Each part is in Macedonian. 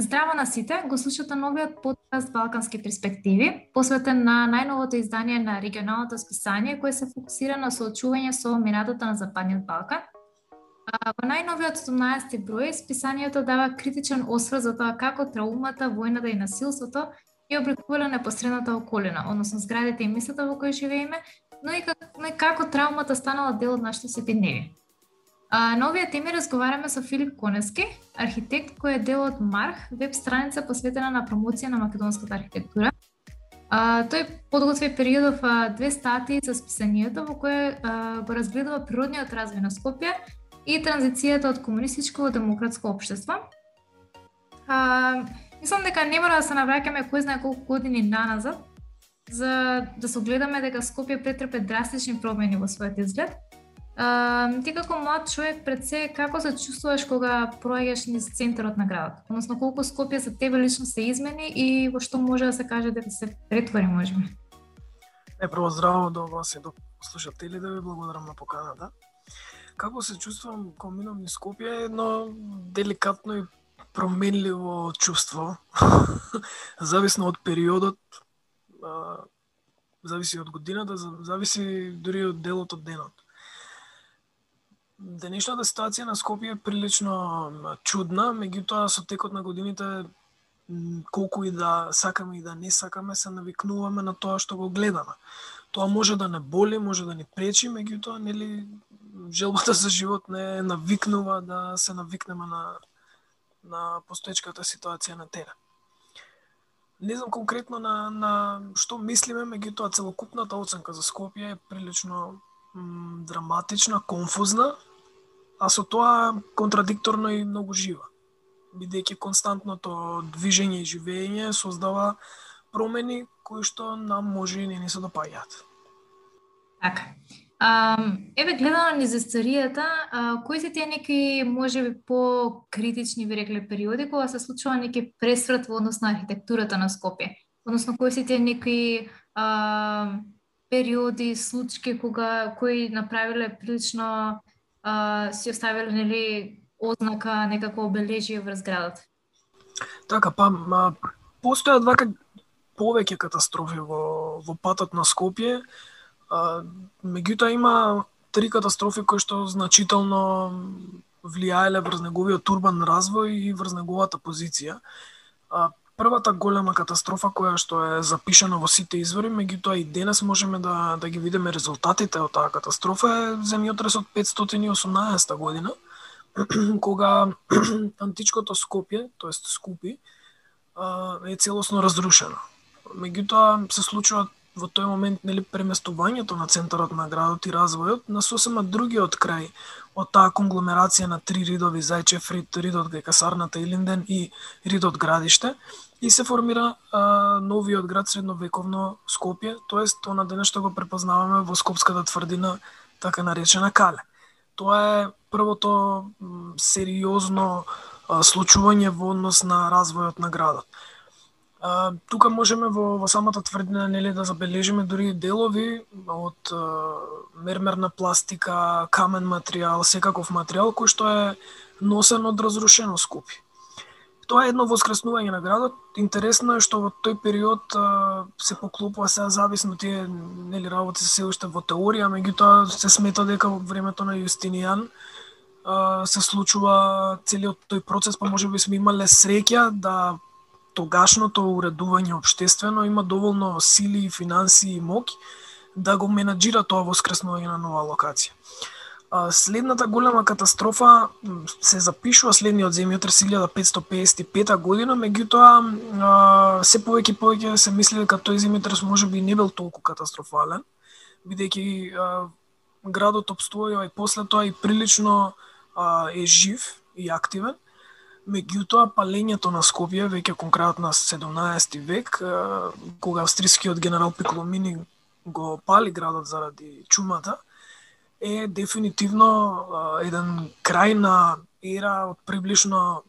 Здраво на сите, го слушате новиот подкаст Балкански перспективи, посветен на најновото издание на регионалното списание кое се фокусира на соочување со минатото на Западниот Балкан. А, во најновиот 18 број, списанието дава критичен осврт за тоа како траумата, војната и насилството ја обрекувале непосредната околина, односно зградите и местата во кои живееме, но и како, но и како траумата станала дел од нашите секојдневие. А, на овие теми разговараме со Филип Конески, архитект кој е дел од Марх, веб страница посветена на промоција на македонската архитектура. А, тој подготви периодов а, две статии за списанието во кое а, го разгледува природниот развој на Скопје и транзицијата од комунистичко во демократско општество. А, мислам дека не мора да се навраќаме кој знае колку години наназад за да се огледаме дека Скопје претрпе драстични промени во својот изглед А, ти како млад човек пред се како се чувствуваш кога проаѓаш низ центарот на градот? Односно колку Скопје за тебе лично се измени и во што може да се каже дека се претвори можеме. Не, прво здраво да до вас и до слушатели да ви благодарам на поканата. Како се чувствувам кога минам низ Скопје едно деликатно и променливо чувство. Зависно од периодот, зависи од годината, зависи дури од делот од денот денешната ситуација на Скопје е прилично чудна, меѓутоа со текот на годините колку и да сакаме и да не сакаме, се навикнуваме на тоа што го гледаме. Тоа може да не боли, може да ни пречи, меѓутоа нели желбата за живот не навикнува да се навикнеме на на постоечката ситуација на терен. Не знам конкретно на, на што мислиме, меѓутоа целокупната оценка за Скопје е прилично м, драматична, конфузна, а со тоа контрадикторно и многу жива, бидејќи константното движење и живење создава промени кои што нам може и не ни се допаѓаат. Така. Um, еве гледано низ историјата, кои се тие неки можеби по критични ви рекле периоди кога се случува неки пресврт во однос на архитектурата на Скопје? Односно кои се тие неки а, периоди, случаи кога кои направиле прилично а, си оставиле нели ознака, некако обележие врз градот. Така, па ма, постојат вака повеќе катастрофи во, во патот на Скопје. А, меѓутоа има три катастрофи кои што значително влијаеле врз неговиот урбан развој и врз неговата позиција. А, првата голема катастрофа која што е запишана во сите извори, меѓутоа и денес можеме да да ги видиме резултатите од таа катастрофа е земјотресот 518 година, кога античкото Скопје, тоест Скупи, е целосно разрушено. Меѓутоа се случува во тој момент нели преместувањето на центарот на градот и развојот на сосема другиот крај од таа конгломерација на три ридови Зајчев рид, ридот Гекасарната Илинден и ридот Градиште и се формира а, новиот град средновековно Скопје, тоест на денес што го препознаваме во Скопската тврдина, така наречена Кале. Тоа е првото сериозно а, случување во однос на развојот на градот. А, тука можеме во, во самата тврдина нели да забележиме дури делови од а, мермерна пластика, камен материјал, секаков материјал кој што е носен од разрушено Скопје тоа е едно воскреснување на градот. Интересно е што во тој период а, се поклопува се зависно тие нели работи се се уште во теорија, меѓутоа се смета дека во времето на Јустинијан а, се случува целиот тој процес, па можеби сме имале среќа да тогашното уредување обштествено има доволно сили, финанси и моќ да го менаџира тоа воскреснување на нова локација. Следната голема катастрофа се запишува следниот земјотрес 1555 година, меѓутоа се повеќе повеќе се мисли дека тој земјотрес можеби не бил толку катастрофален, бидејќи градот обстојува и после тоа и прилично е жив и активен. Меѓутоа, палењето на Скопје, веќе конкретно на 17 век, кога австрискиот генерал Пикломини го пали градот заради чумата, е дефинитивно еден крај на ера од приближно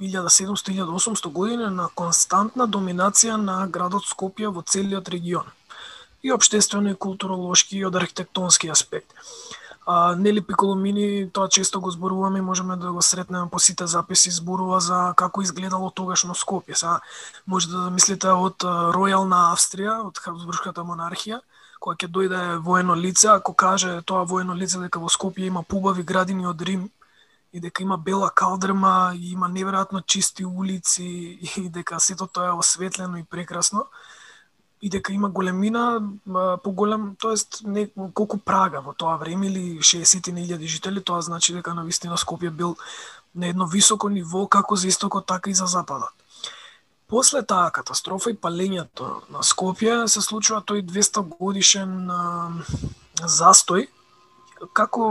1700-1800 години на константна доминација на градот Скопје во целиот регион и обштествено и културолошки и од архитектонски аспект. А, Нели Пиколомини, тоа често го зборуваме и можеме да го сретнеме по сите записи, зборува за како изгледало тогашно Скопје. Са, може да мислите од Ројална Австрија, од Хабсбуршката монархија, кога ќе дојде воено лице, ако каже тоа воено лице дека во Скопје има пубави градини од Рим, и дека има бела калдрма, и има неверојатно чисти улици, и дека сето тоа е осветлено и прекрасно, и дека има големина поголем, тоест не, колку Прага во тоа време или 60.000 жители, тоа значи дека на вистина Скопје бил на едно високо ниво како за истокот така и за западот. После таа катастрофа и палењето на Скопје се случува тој 200 годишен а, застој како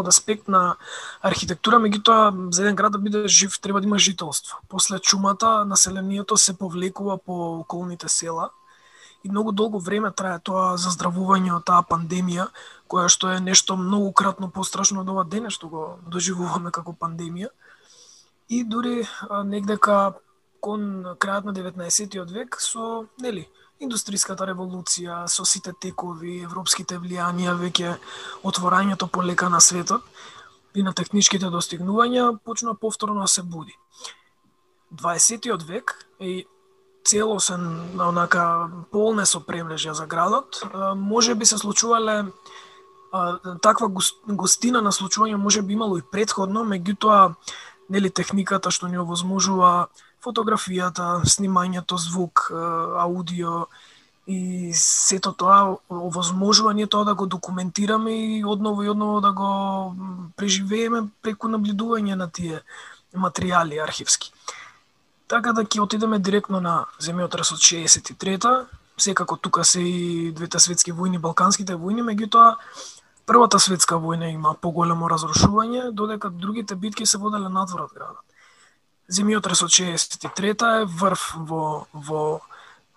од аспект на архитектура, меѓутоа за еден град да биде жив треба да има жителство. После чумата населението се повлекува по околните села и многу долго време трае тоа заздравување од таа пандемија, која што е нешто многу кратно пострашно од ова денес што го доживуваме како пандемија. И дури негдека кон крајот на 19 век со, нели, индустриската револуција, со сите текови, европските влијанија, веќе отворањето полека на светот и на техничките достигнувања почна повторно да се буди. 20 век е целосен, онака, полне со премрежја за градот, може би се случувале таква гостина на случување може би имало и предходно, меѓутоа нели техниката што ни овозможува фотографијата, снимањето, звук, аудио и сето тоа овозможување тоа да го документираме и одново и одново да го преживееме преку наблюдување на тие материјали архивски. Така да ќе отидеме директно на земјотресот 63-та, секако тука се и двете светски војни, балканските војни, меѓутоа Првата светска војна има поголемо разрушување, додека другите битки се воделе надвор од градот земјотресот 63-та е врв во, во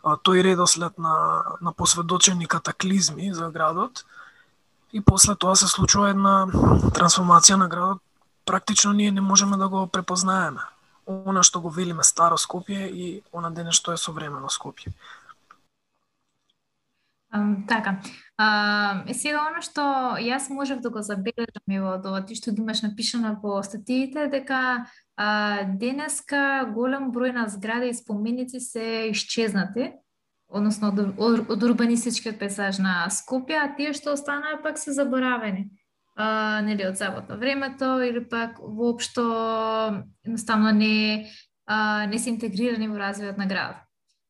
а, тој редослед на, на посведочени катаклизми за градот и после тоа се случува една трансформација на градот практично ние не можеме да го препознаеме. Она што го велиме старо Скопје и она денес што е современо Скопје. Um, така. А, е сега оно што јас можев да го забележам и од ова ти што ги имаш напишано по статиите дека а, денеска голем број на згради и споменици се исчезнати, односно од, од, од урбанистичкиот пейзаж на Скопје, а тие што останаа пак се заборавени. А, нели од забот на времето или пак воопшто едноставно не а, не се интегрирани во развојот на градот.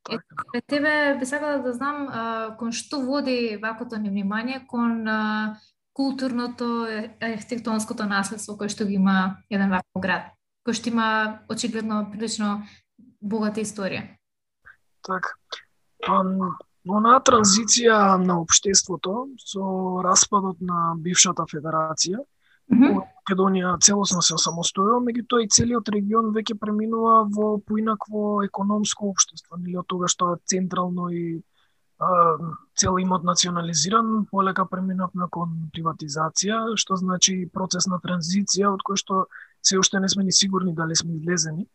Е, пред тебе би сакала да знам а, кон што води вакото ни внимание кон а, културното архитектонското наследство кој што ги има еден ваков град кој што има очигледно прилично богата историја. Така. Во на транзиција на општеството со распадот на бившата федерација, mm -hmm. Македонија целосно се самостојува, меѓутоа и целиот регион веќе преминува во поинакво економско општество, или од тога што е централно и цел имот национализиран, полека преминавме кон приватизација, што значи процес на транзиција од кој што се уште не сме ни сигурни дали сме излезени.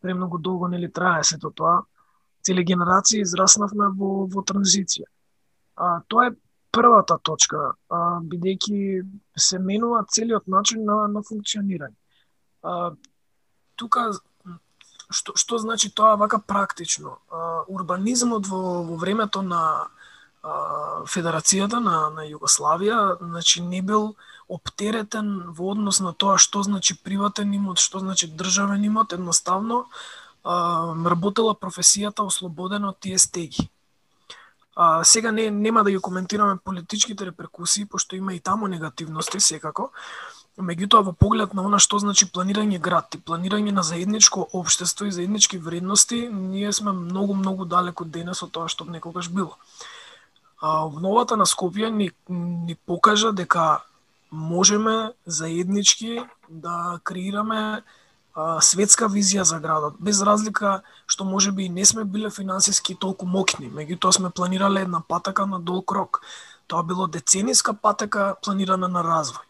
Премногу долго нели трае сето тоа. Цели генерации израснавме во, во транзиција. А, тоа е првата точка, а, бидејќи се менува целиот начин на, на функционирање. А, тука што, што значи тоа вака практично? А, урбанизмот во, во времето на а, Федерацијата на, на Југославија, значи не бил оптеретен во однос на тоа што значи приватен имот, што значи државен имот, едноставно а, работела професијата ослободена од тие стеги. А, сега не, нема да ја коментираме политичките реперкусии, пошто има и таму негативности секако, меѓутоа во поглед на она што значи планирање град и планирање на заедничко општество и заеднички вредности, ние сме многу, многу далеко денес од тоа што некогаш било. А, обновата на Скопје ни, ни покажа дека можеме заеднички да креираме а, светска визија за градот, без разлика што може би не сме биле финансиски толку мокни, меѓутоа сме планирале една патека на долг рок. Тоа било децениска патека планирана на развој.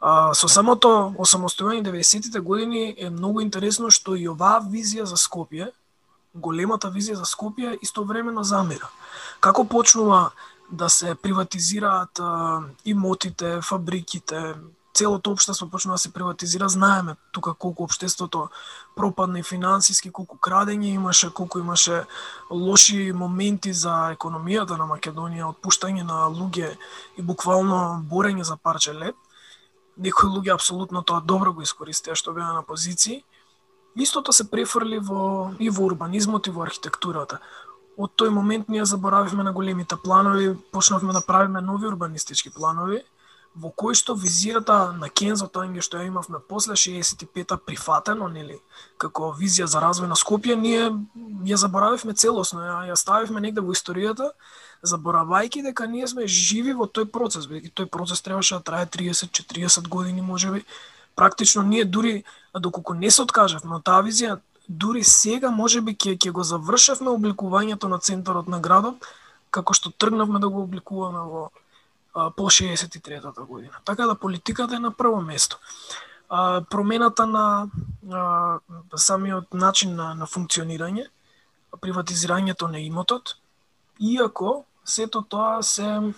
А, со самото осамостојување 90-тите години е многу интересно што и оваа визија за Скопје, големата визија за Скопје истовремено замира. Како почнува да се приватизираат имотите, фабриките, целото општество почна да се приватизира, знаеме тука колку општеството пропадна и финансиски, колку крадење имаше, колку имаше лоши моменти за економијата на Македонија, отпуштање на луѓе и буквално борење за парче лед. Некои луѓе апсолутно тоа добро го искористија што беа на позиции. Истото се префрли во и во урбанизмот и во архитектурата. Од тој момент ние заборавивме на големите планови, почнавме да правиме нови урбанистички планови, во кој што визијата на Кензо Танге што ја имавме после 65-та прифатено, нели, како визија за развој на Скопје, ние ја заборавивме целосно, ја, ја ставивме негде во историјата, заборавајќи дека ние сме живи во тој процес, бидејќи тој процес требаше да трае 30-40 години можеби. Практично ние дури доколку не се откажавме од таа визија, дури сега можеби ќе ќе го завршевме обликувањето на центарот на градот, како што тргнавме да го обликуваме во по 63-та година. Така да политиката е на прво место. А, промената на а, самиот начин на, на функционирање, приватизирањето на имотот, иако сето тоа се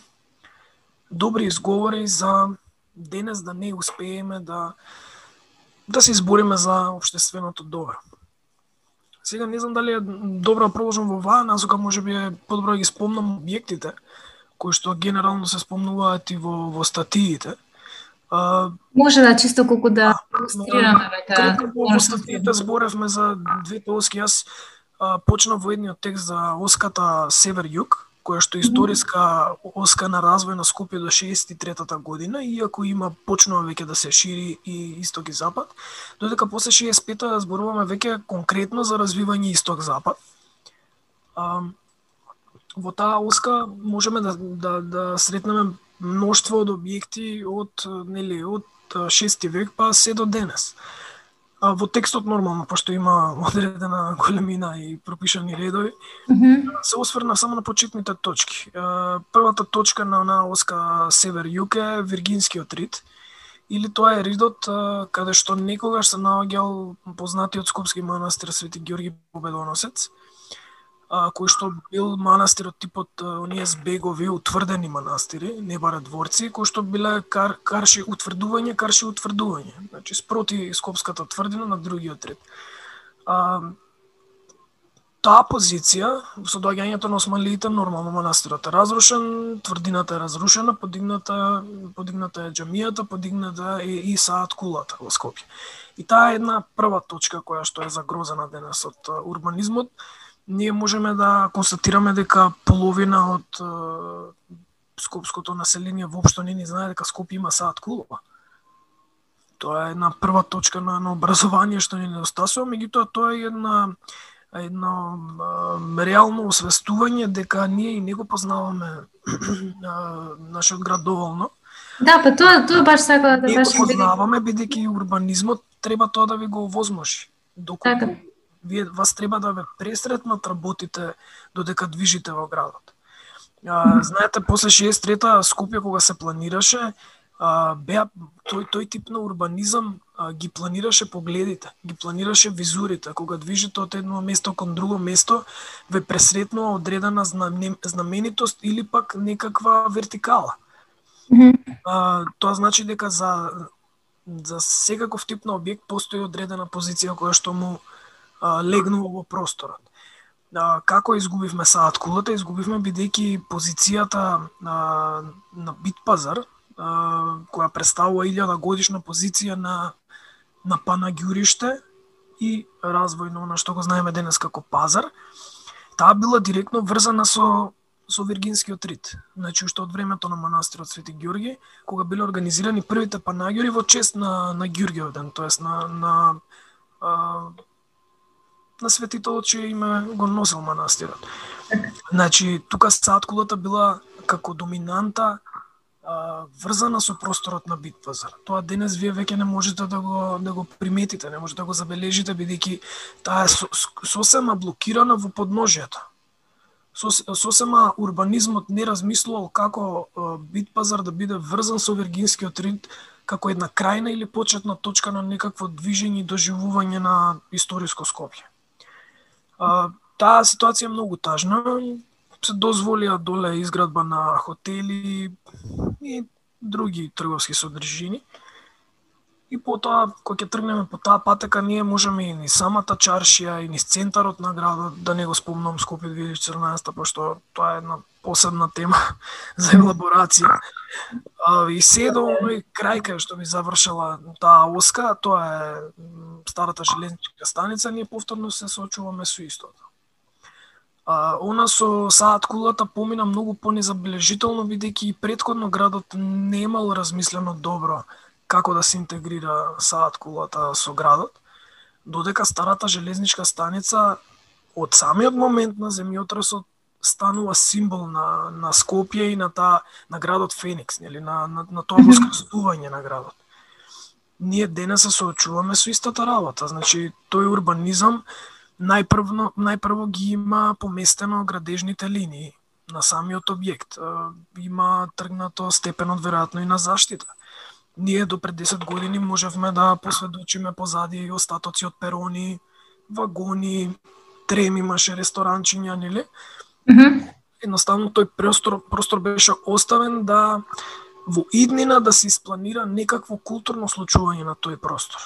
добри изговори за денес да не успееме да да се избориме за обштественото добро. Сега не знам дали е добро да продолжам во ваа насока, можеби е подобро да ги спомнам објектите, кои што генерално се спомнуваат и во, во статиите. А, Може да чисто колку да илустрираме века. Во статиите зборевме за двете оски. Јас а, почнав во едниот текст за оската Север-Југ, која што е историска оска на развој на Скопје до 63-та година, иако има почнува веќе да се шири и исток и запад, додека после 65-та зборуваме веќе конкретно за развивање исток-запад во таа оска можеме да, да, да сретнеме мноштво од објекти од нели од 6 век па се до денес. А, во текстот нормално, пошто има одредена големина и пропишани редови, mm -hmm. се осврна само на почетните точки. Првата точка на на оска север-југ е Виргинскиот рид, или тоа е ридот каде што некогаш се наоѓал познатиот скопски манастир Свети Ѓорги Победоносец, а, кој што бил манастир од типот оние збегови утврдени манастири, не бара дворци, кој што биле кар, карши утврдување, карши утврдување. Значи спроти Скопската тврдина на другиот ред. А, таа позиција, со доаѓањето на османлиите, нормално манастирот е разрушен, тврдината е разрушена, подигната, подигната е џамијата, подигната е и саат кулата во Скопје. И таа е една прва точка која што е загрозена денес од урбанизмот, ние можеме да констатираме дека половина од е, скопското население воопшто не ни знае дека Скопје има саат клуб. Тоа е една прва точка на, на образование што ни недостасува, меѓутоа тоа е една едно е, реално освестување дека ние и не го познаваме нашиот град доволно. Да, па тоа тоа баш сакала да баш го познаваме бидејќи урбанизмот треба тоа да ви го овозможи. Доколку така вие вас треба да ве пресретнат работите додека движите во градот. А, знаете, после 63-та Скопје кога се планираше, а, беа тој тој тип на урбанизам а, ги планираше погледите, ги планираше визурите. Кога движите од едно место кон друго место, ве пресретнува одредена знаменитост или пак некаква вертикала. А, тоа значи дека за за секаков тип на објект постои одредена позиција која што му легнува во просторот. Како изгубивме саат кулата? Изгубивме бидејќи позицијата на, на Битпазар, која представува илјада годишна позиција на, на Панагјуриште и развојно на што го знаеме денес како пазар, таа била директно врзана со со Виргинскиот рит. Значи, уште од времето на манастирот Свети Ѓурги, кога биле организирани првите панагјори во чест на, на Ѓургиот ден, тоест на, на а, на светителот че има го носел манастирот. Значи, тука саткулата била како доминанта а, врзана со просторот на Битпазар. Тоа денес вие веќе не можете да го да го приметите, не можете да го забележите бидејќи таа е со, сосема блокирана во подножјето. Сос, сосема урбанизмот не размислувал како а, Битпазар да биде врзан со Виргинскиот рид како една крајна или почетна точка на некакво движење и доживување на историско Скопје. А, таа ситуација е многу тажна. се дозволија да доле изградба на хотели и други трговски содржини. И потоа, кога ќе тргнеме по таа патека, ние можеме и ни самата чаршија, и низ центарот на градот, да не го спомнам Скопје 2014, пошто тоа е една посебна тема за елаборација. А, и се до оној крај кај што ми завршила таа оска, тоа е старата железничка станица, ние повторно се соочуваме со истото. А, она со Саат кулата помина многу понезабележително, бидејќи и предходно градот не имал размислено добро како да се интегрира Саат кулата со градот, додека старата железничка станица од самиот момент на земјотресот станува символ на, на Скопје и на таа на градот Феникс, нели на, на, на тоа воскресување на градот. Ние денес се соочуваме со истата работа, значи тој урбанизам најпрво најпрво ги има поместено градежните линии на самиот објект. Има тргнато степенот веројатно и на заштита ние до пред 10 години можевме да посведочиме позади и остатоци од перони, вагони, трем имаше ресторанчиња, нели? Mm -hmm. Едноставно тој простор, простор беше оставен да во иднина да се испланира некакво културно случување на тој простор.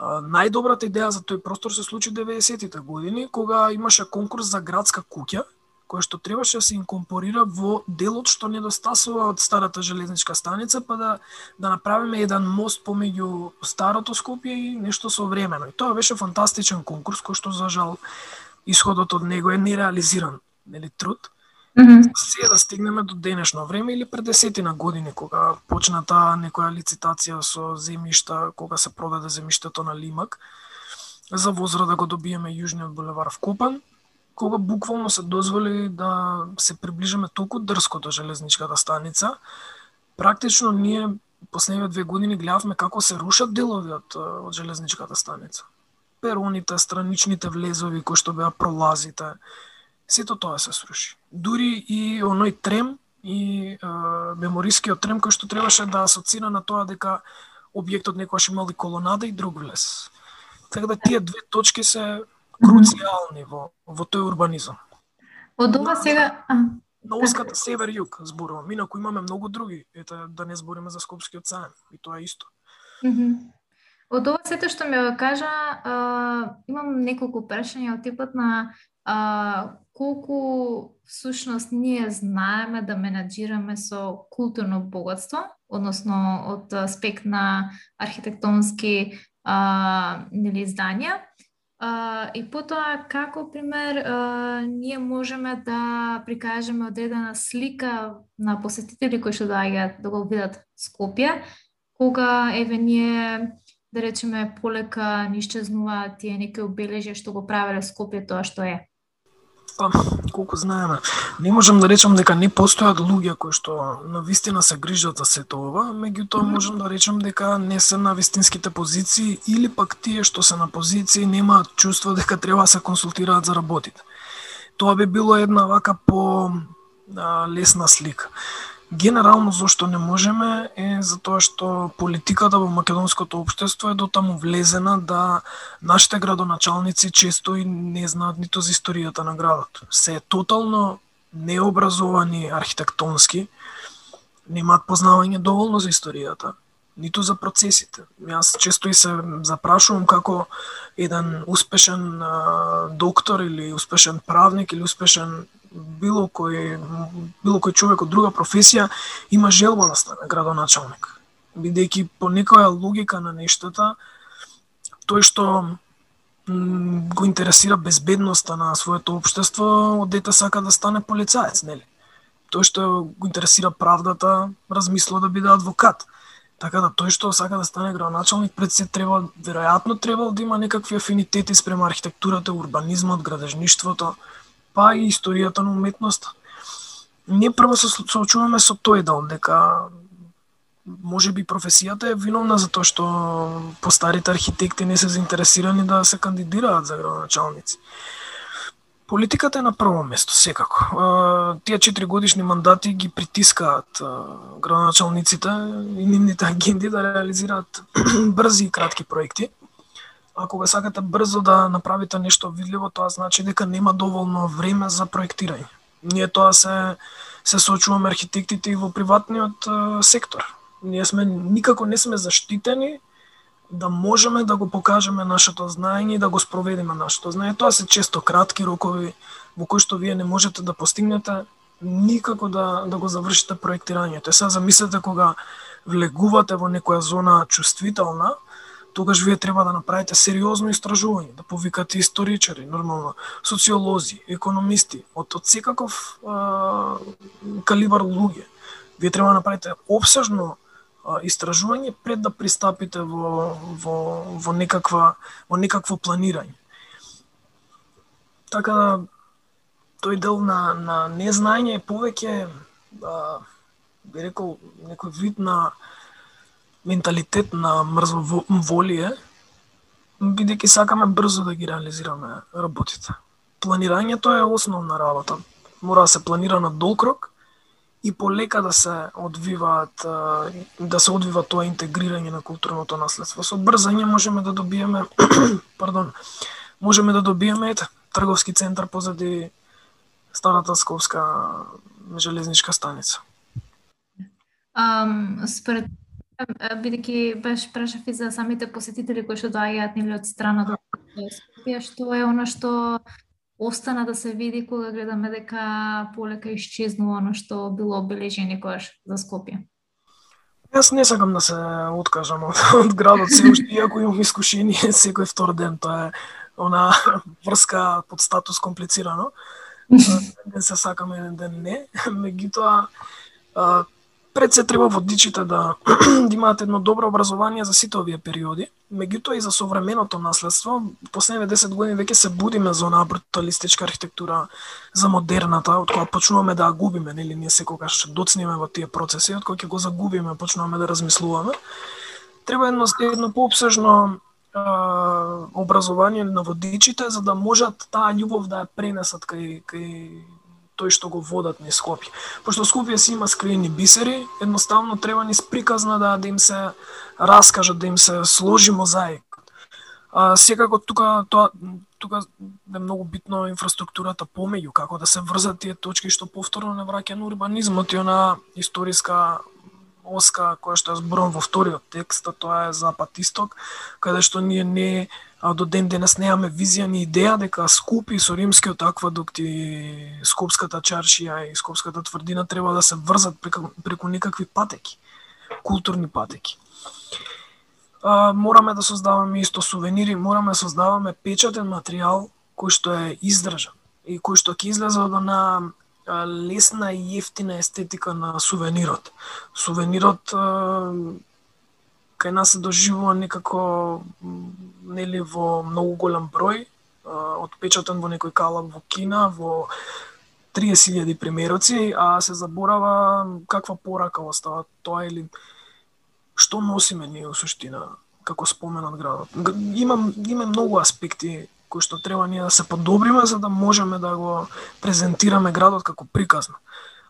Најдобрата идеја за тој простор се случи 90-тите години, кога имаше конкурс за градска куќа, која што требаше да се инкорпорира во делот што недостасува од старата железничка станица, па да да направиме еден мост помеѓу старото Скопје и нешто современо. И тоа беше фантастичен конкурс кој што за жал исходот од него е нереализиран, нели труд. Mm -hmm. Се да стигнеме до денешно време или пред десетина години кога почна таа некоја лицитација со земјишта, кога се продаде земјиштето на Лимак за возра да го добиеме јужниот булевар в Купан, кога буквално се дозволи да се приближиме толку дрско до железничката станица, практично ние последните две години гледавме како се рушат делови од, э, од железничката станица. Пероните, страничните влезови кои што беа пролазите, сето тоа се сруши. Дури и оној трем и е, меморискиот трем кој што требаше да асоцира на тоа дека објектот некојаш имал и колонада и друг влез. Така да тие две точки се круцијални во, во тој урбанизам. Од ова сега... На оската север-југ зборувам, инаку имаме многу други, ете да не збориме за Скопскиот саем, и тоа е исто. Од ова сето што ми кажа, а, имам неколку прашања од типот на а, колку всушност ние знаеме да менаџираме со културно богатство, односно од аспект на архитектонски а, нели издања. Uh, и потоа, како пример, uh, ние можеме да прикажеме одредена слика на посетители кои што доаѓаат да го видат Скопје, кога еве ние да речеме полека ни исчезнуваат тие некои обележја што го правеле Скопје тоа што е. Па, колку знаеме, не можам да речам дека не постојат луѓе кои што на вистина се грижат за сето ова, меѓутоа можам да речам дека не се на вистинските позиции или пак тие што се на позиции немаат чувство дека треба да се консултираат за работите. Тоа би било една вака по а, лесна слика. Генерално зошто не можеме е затоа што политиката во македонското општество е дотаму влезена да нашите градоначалници често и не знаат ниту за историјата на градот. Се е тотално необразовани архитектонски, немаат познавање доволно за историјата, ниту за процесите. Јас често и се запрашувам како еден успешен а, доктор или успешен правник или успешен било кој било кој човек од друга професија има желба да стане градоначалник. Бидејќи по некоја логика на нештата, тој што го интересира безбедноста на своето општество, од дете сака да стане полицаец, нели? Тој што го интересира правдата, размислува да биде адвокат. Така да тој што сака да стане градоначалник пред се треба веројатно треба да има некакви афинитети спрема архитектурата, урбанизмот, градежништвото па и историјата на уметноста. Ние прво се соочуваме со тој дел, дека може би професијата е виновна за тоа што постарите архитекти не се заинтересирани да се кандидираат за градоначалници. Политиката е на прво место, секако. Тие четири годишни мандати ги притискаат градоначалниците и нивните агенди да реализираат брзи и кратки проекти Ако го сакате брзо да направите нешто видливо, тоа значи дека нема доволно време за проектирање. Ние тоа се се соочуваме архитектите и во приватниот сектор. Ние сме никако не сме заштитени да можеме да го покажеме нашето знаење и да го спроведеме нашето знаење. Тоа се често кратки рокови во кои што вие не можете да постигнете никако да, да го завршите проектирањето. Е, сега замислете кога влегувате во некоја зона чувствителна, тогаш вие треба да направите сериозно истражување, да повикате историчари, нормално, социолози, економисти, од, од секаков а, калибар луѓе. Вие треба да направите обсежно истражување пред да пристапите во, во, во, некаква, во некакво планирање. Така да, тој дел на, на незнање е повеќе, а, би рекол, некој вид на менталитет на мрзоволие, бидејќи сакаме брзо да ги реализираме работите. Планирањето е основна работа. Мора да се планира на долг и полека да се одвиваат да се одвива тоа интегрирање на културното наследство. Со брзање можеме да добиеме пардон, можеме да добиеме ете, трговски центар позади старата Скопска железничка станица. Um, според бидејќи беше прашав и за самите посетители кои што доаѓаат нели од страна до Скопје, што е она што остана да се види кога гледаме дека полека исчезнува оно што било обележено некојаш за Скопје? Јас не сакам да се откажам од, од градот се уште, иако имам искушение секој втор ден, тоа е она врска под статус комплицирано. Не се сакам еден ден не, меѓутоа пред се треба водичите да, да имаат едно добро образование за сите овие периоди, меѓутоа и за современото наследство, последните 10 години веќе се будиме за онаа бруталистичка архитектура, за модерната, од која почнуваме да ја губиме, нели ние секогаш доцниме во тие процеси, од кои ќе го загубиме, почнуваме да размислуваме. Треба едно, едно пообсежно образование на водичите за да можат таа љубов да ја пренесат кај кај тој што го водат низ Скопје. Пошто Скопје си има скриени бисери, едноставно треба низ приказна да, да им се раскажат, да им се сложи мозаик. А, секако тука тоа тука е многу битно инфраструктурата помеѓу, како да се врзат тие точки што повторно не враќа на урбанизмот и она историска оска која што е зборувам во вториот текст, а тоа е запад-исток, каде што ние не а до ден денес немаме визија ни идеја дека Скопи со римскиот аквадукт и Скопската чаршија и Скопската тврдина треба да се врзат преку, преку некакви патеки, културни патеки. А, мораме да создаваме исто сувенири, мораме да создаваме печатен материјал кој што е издржан и кој што ќе излезе од на лесна и ефтина естетика на сувенирот. Сувенирот кај нас се доживува некако нели во многу голем број, отпечатан во некој калам во Кина, во 30.000 примероци, а се заборава каква порака остава тоа или што носиме ние во суштина како спомен од градот. Има, има многу аспекти кои што треба ние да се подобриме за да можеме да го презентираме градот како приказна.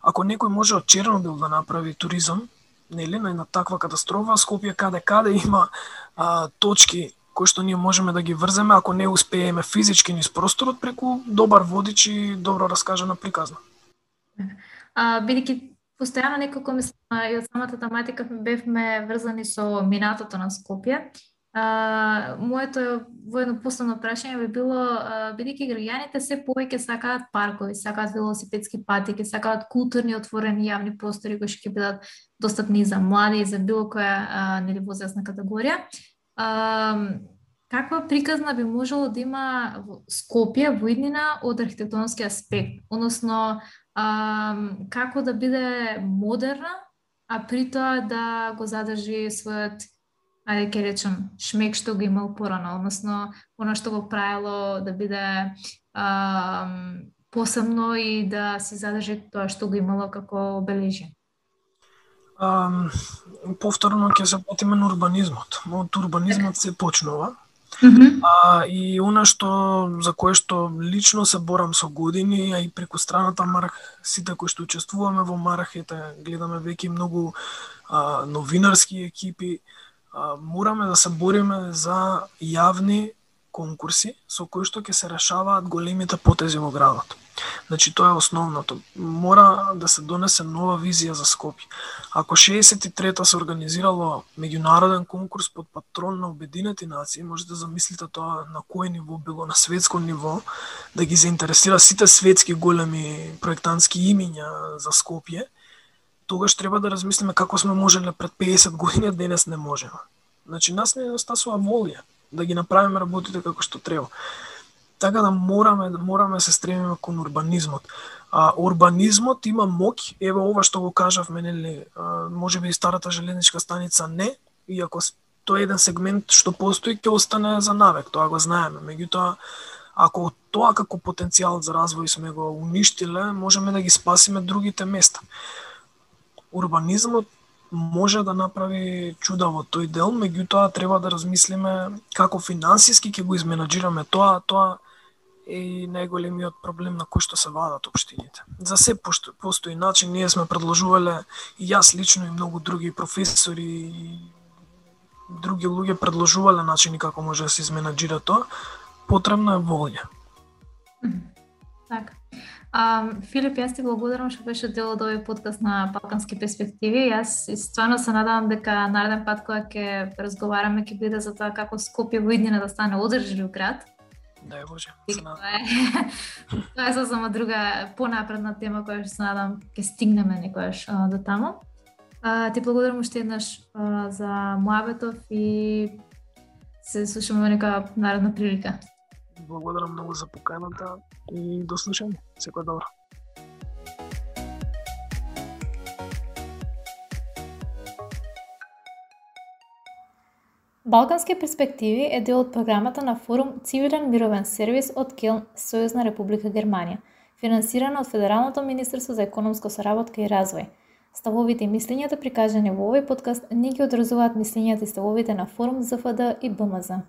Ако некој може од Чернобил да направи туризам, нели, на една таква катастрофа, Скопје каде каде има а, точки кои што ние можеме да ги врземе ако не успееме физички низ просторот преку добар водич и добро раскажана приказна. А, бидејќи постојано некако мислам и од самата тематика бевме врзани со минатото на Скопје, А, моето воено последно прашање би било, бидејќи граѓаните се повеќе сакаат паркови, сакаат велосипедски патеки, сакаат културни отворени јавни простори кои ќе бидат достапни за млади и за било која нели возрастна категорија. А, каква приказна би можело да има Скопје во иднина од архитектонски аспект, односно а, како да биде модерна, а при тоа да го задржи својот ајде ќе речем, шмек што го имал порано, односно, оно што го правило да биде а, посебно и да се задржи тоа што го имало како обележие. Um, повторно ќе се потиме на урбанизмот. Од урбанизмот се почнува. Mm -hmm. А, и она што за кое што лично се борам со години, а и преку страната Марх, сите кои што учествуваме во Мархете, гледаме веќе многу а, новинарски екипи, мораме да се бориме за јавни конкурси со кои што ќе се решаваат големите потези во градот. Значи, тоа е основното. Мора да се донесе нова визија за Скопје. Ако 63-та се организирало меѓународен конкурс под патрон на Обединети нации, може да замислите тоа на кој ниво било, на светско ниво, да ги заинтересира сите светски големи проектантски имиња за Скопје, тогаш треба да размислиме како сме можеле пред 50 години, а денес не можеме. Значи, нас не недостасува волја да ги направиме работите како што треба. Така да мораме мораме да се стремиме кон урбанизмот. А урбанизмот има моќ, еве ова што го кажавме, нели, можеби и старата железничка станица не, иако тоа е еден сегмент што постои ќе остане за навек, тоа го знаеме. Меѓутоа, ако тоа како потенцијал за развој сме го уништиле, можеме да ги спасиме другите места. Урбанизмот може да направи чуда во тој дел, меѓутоа треба да размислиме како финансиски ќе го изменаџираме тоа, тоа е најголемиот проблем на кој што се вадат општините. За се постои начин, ние сме предложувале и јас лично и многу други професори и други луѓе предложувале начини како може да се изменаџира тоа. Потребна е волја. Така. А, Филип, јас ти благодарам што беше дел од овој подкаст на Балкански перспективи. Јас стварно се надевам дека нареден пат кога ќе разговараме ќе биде за тоа како Скопје во иднина да стане одржлив град Дај Боже. Тоа е, тоа е сосема друга понапредна тема која што се надам ќе стигнеме некојаш до таму. А, ти благодарам уште еднаш а, за моабетов и се слушаме во нека наредна прилика. Благодарам многу за поканата и до слушање. Секој добро. Балкански перспективи е дел од програмата на форум Цивилен мировен сервис од Келн, Сојузна република Германија, финансирана од Федералното министерство за економско соработка и развој. Ставовите и мислењата прикажани во овој подкаст не ги одразуваат мислењата и ставовите на форум ЗФД и БМЗ.